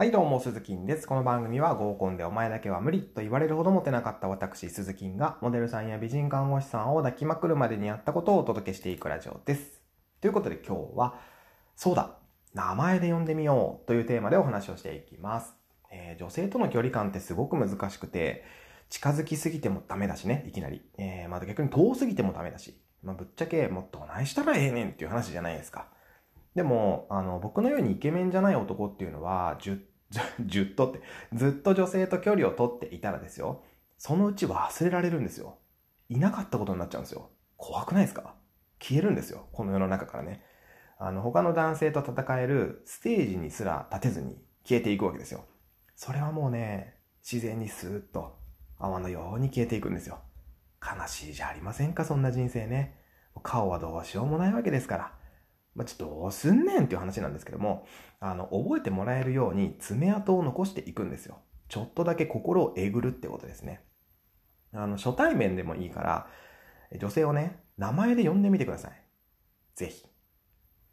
はいどうも、鈴木んです。この番組は合コンでお前だけは無理と言われるほどモテなかった私、鈴木がモデルさんや美人看護師さんを抱きまくるまでにやったことをお届けしていくラジオです。ということで今日は、そうだ、名前で呼んでみようというテーマでお話をしていきます。えー、女性との距離感ってすごく難しくて、近づきすぎてもダメだしね、いきなり。えー、また逆に遠すぎてもダメだし、まあ、ぶっちゃけもっと何したらええねんっていう話じゃないですか。でも、あの、僕のようにイケメンじゃない男っていうのは、10ず っとって、ずっと女性と距離を取っていたらですよ、そのうち忘れられるんですよ。いなかったことになっちゃうんですよ。怖くないですか？消えるんですよ。この世の中からね。あの、他の男性と戦えるステージにすら立てずに消えていくわけですよ。それはもうね、自然にスーッと泡のように消えていくんですよ。悲しいじゃありませんか、そんな人生ね。顔はどうしようもないわけですから。まあ、ちょっとどうすんねんっていう話なんですけども、あの、覚えてもらえるように爪痕を残していくんですよ。ちょっとだけ心をえぐるってことですね。あの、初対面でもいいから、女性をね、名前で呼んでみてください。ぜひ。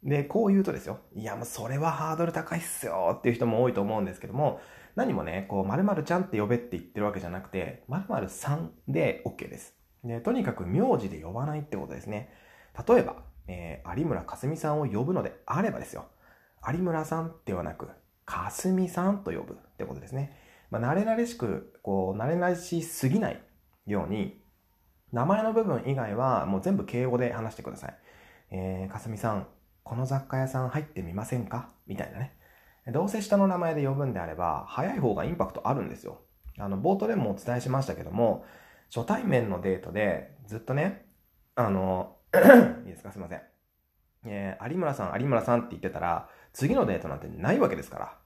で、こう言うとですよ。いや、もうそれはハードル高いっすよっていう人も多いと思うんですけども、何もね、こう、〇〇ちゃんって呼べって言ってるわけじゃなくて、〇〇さんで OK です。で、とにかく名字で呼ばないってことですね。例えば、えー、有村架純さんを呼ぶのであればですよ。有村さんではなく、かすみさんと呼ぶってことですね。まあ、慣れ慣れしく、こう、慣れ慣れしすぎないように、名前の部分以外はもう全部敬語で話してください。えー、かすみさん、この雑貨屋さん入ってみませんか？みたいなね。どうせ下の名前で呼ぶんであれば、早い方がインパクトあるんですよ。あの、冒頭でもお伝えしましたけども、初対面のデートでずっとね、あの、いいですか？すいません。えー、有村さん、有村さんって言ってたら、次のデートなんてないわけですから。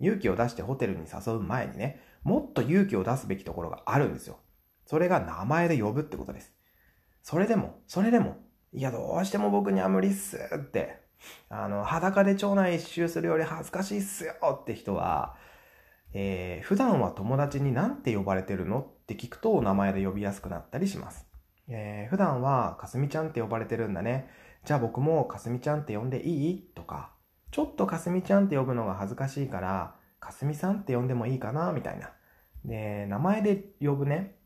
勇気を出してホテルに誘う前にね、もっと勇気を出すべきところがあるんですよ。それが名前で呼ぶってことです。それでも、それでも、いや、どうしても僕には無理っすって、あの、裸で町内一周するより恥ずかしいっすよって人は、えー、普段は友達に何て呼ばれてるの？って聞くと名前で呼びやすくなったりします。えー、普段はかすみちゃんって呼ばれてるんだね。じゃあ僕もかすみちゃんって呼んでいい？とか、ちょっとかすみちゃんって呼ぶのが恥ずかしいから、かすみさんって呼んでもいいかな？みたいな。で、名前で呼ぶね、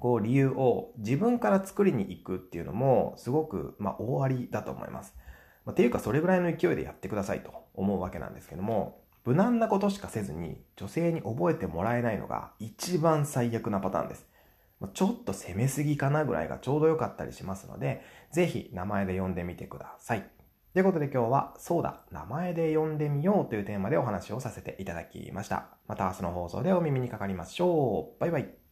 こう理由を自分から作りに行くっていうのもすごく、まあ、大ありだと思います。まあ、っていうかそれぐらいの勢いでやってくださいと思うわけなんですけども、無難なことしかせずに女性に覚えてもらえないのが一番最悪なパターンです。ちょっと攻めすぎかなぐらいがちょうど良かったりしますので、ぜひ名前で呼んでみてください。ということで今日は、そうだ、名前で呼んでみようというテーマでお話をさせていただきました。また明日の放送でお耳にかかりましょう。バイバイ。